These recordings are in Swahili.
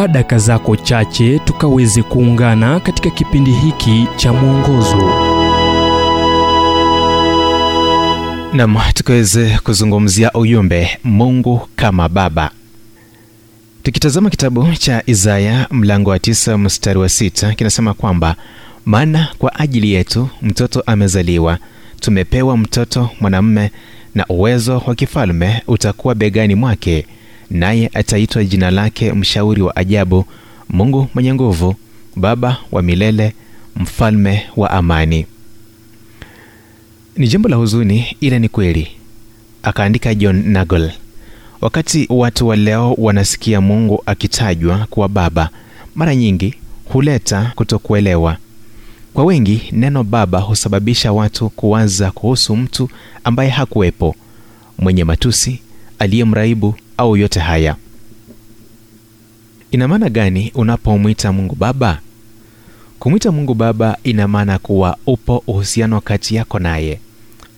chukua daka zako chache tukaweze kuungana katika kipindi hiki cha mwongozo. Nam tukaweze kuzungumzia ujumbe mungu kama baba. Tukitazama kitabu cha isaya mlango wa tisa mstari wa sita kinasema kwamba maana kwa ajili yetu mtoto amezaliwa tumepewa mtoto mwanamme na uwezo wa kifalme utakuwa begani mwake naye ataitwa jina lake mshauri wa ajabu mungu mwenye nguvu baba wa milele mfalme wa amani. Ni jambo la huzuni ila ni kweli akaandika john nagel. Wakati watu wa leo wanasikia mungu akitajwa kuwa baba mara nyingi huleta kutokuelewa. Kwa wengi neno baba husababisha watu kuwaza kuhusu mtu ambaye hakuwepo mwenye matusi aliye mraibu au yote haya. Ina maana gani unapomwita mungu baba? Kumwita mungu baba ina maana kuwa upo uhusiano kati yako naye.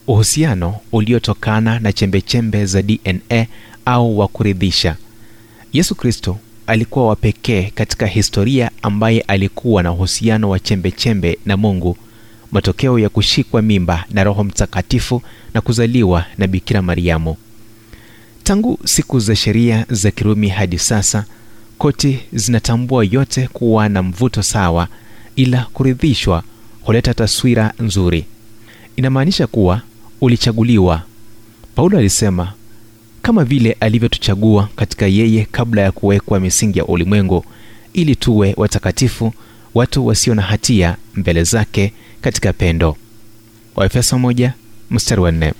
Uhusiano uliotokana na chembechembe za dna au wa kuridhisha. Yesu kristo alikuwa wa pekee katika historia ambaye alikuwa na uhusiano wa chembechembe na mungu. Matokeo ya kushikwa mimba na roho mtakatifu na kuzaliwa na bikira mariamu tangu siku za sheria za kirumi hadi sasa koti zinatambua yote kuwa na mvuto sawa ila kuridhishwa huleta taswira nzuri. Inamaanisha kuwa ulichaguliwa. Paulo alisema kama vile alivyotuchagua katika yeye kabla ya kuwekwa misingi ya ulimwengu ili tuwe watakatifu watu wasio na hatia mbele zake katika pendo. Waefeso 1 mstari wa nne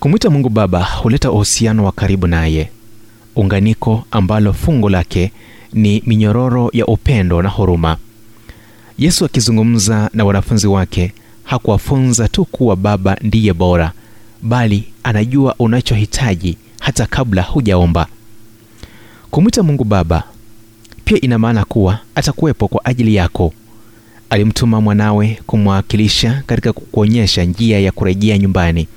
kumwita mungu baba huleta uhusiano wa karibu naye. Unganiko ambalo fungu lake ni minyororo ya upendo na huruma. Yesu akizungumza na wanafunzi wake hakuwafunza tu kuwa baba ndiye bora bali anajua unachohitaji hata kabla hujaomba. Kumwita mungu baba pia ina maana kuwa atakuwepo kwa ajili yako. Alimtuma mwanawe kumwakilisha katika kukuonyesha njia ya kurejea nyumbani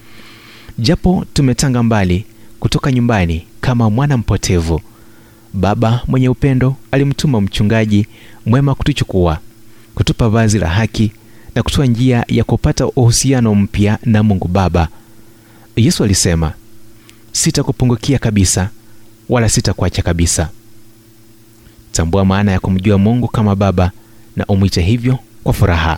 japo tumetanga mbali kutoka nyumbani kama mwana mpotevu baba mwenye upendo alimtuma mchungaji mwema kutuchukua kutupa vazi la haki na kutoa njia ya kupata uhusiano mpya na mungu baba. Yesu alisema sitakupungukia kabisa wala sitakuacha kabisa. Tambua maana ya kumjua mungu kama baba na umwite hivyo kwa furaha